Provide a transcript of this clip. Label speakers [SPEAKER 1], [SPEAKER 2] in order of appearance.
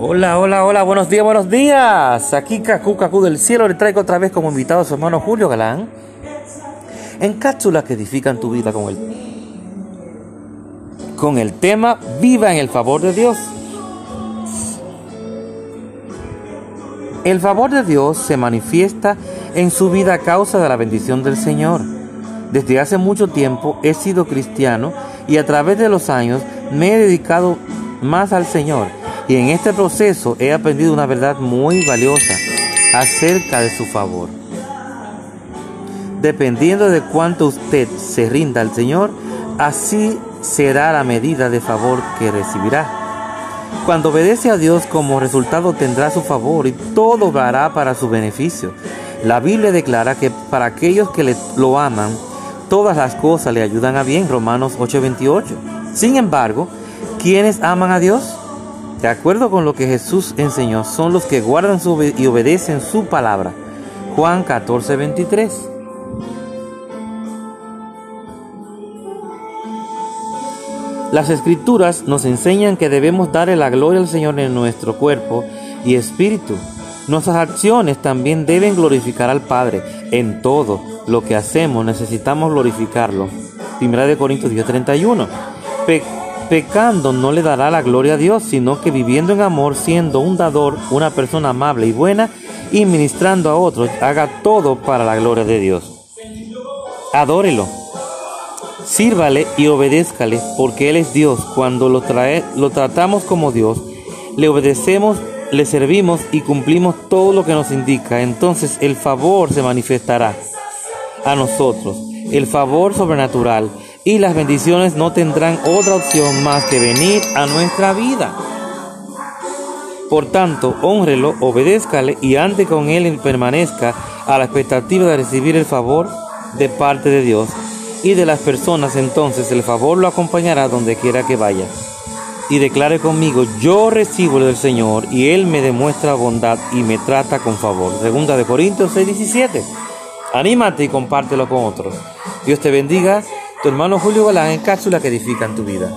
[SPEAKER 1] Hola, hola, hola, buenos días, buenos días. Aquí Cacu, Cacu del cielo le traigo otra vez como invitado a su hermano Julio Galán en cápsulas que edifican tu vida con el, con el tema Viva en el favor de Dios. El favor de Dios se manifiesta en su vida a causa de la bendición del Señor. Desde hace mucho tiempo he sido cristiano y a través de los años me he dedicado más al Señor y en este proceso he aprendido una verdad muy valiosa acerca de su favor. Dependiendo de cuánto usted se rinda al Señor, así será la medida de favor que recibirá. Cuando obedece a Dios como resultado tendrá su favor y todo hará para su beneficio. La Biblia declara que para aquellos que le, lo aman, todas las cosas le ayudan a bien, Romanos 8:28. Sin embargo, ¿quiénes aman a Dios? De acuerdo con lo que Jesús enseñó, son los que guardan y obedecen su palabra. Juan 14, 23. Las escrituras nos enseñan que debemos darle la gloria al Señor en nuestro cuerpo y espíritu. Nuestras acciones también deben glorificar al Padre. En todo lo que hacemos necesitamos glorificarlo. Primera de Corintios 10:31 pecando no le dará la gloria a Dios, sino que viviendo en amor, siendo un dador, una persona amable y buena, y ministrando a otros, haga todo para la gloria de Dios. Adórelo, sírvale y obedézcale, porque Él es Dios. Cuando lo, trae, lo tratamos como Dios, le obedecemos, le servimos y cumplimos todo lo que nos indica, entonces el favor se manifestará a nosotros, el favor sobrenatural y las bendiciones no tendrán otra opción más que venir a nuestra vida. Por tanto, honrelo, obedézcale y ande con él y permanezca a la expectativa de recibir el favor de parte de Dios y de las personas. Entonces el favor lo acompañará donde quiera que vaya. Y declare conmigo, yo recibo del Señor y Él me demuestra bondad y me trata con favor. Segunda de Corintios 6:17. Anímate y compártelo con otros. Dios te bendiga tu hermano Julio Galán en cápsula que edifican tu vida.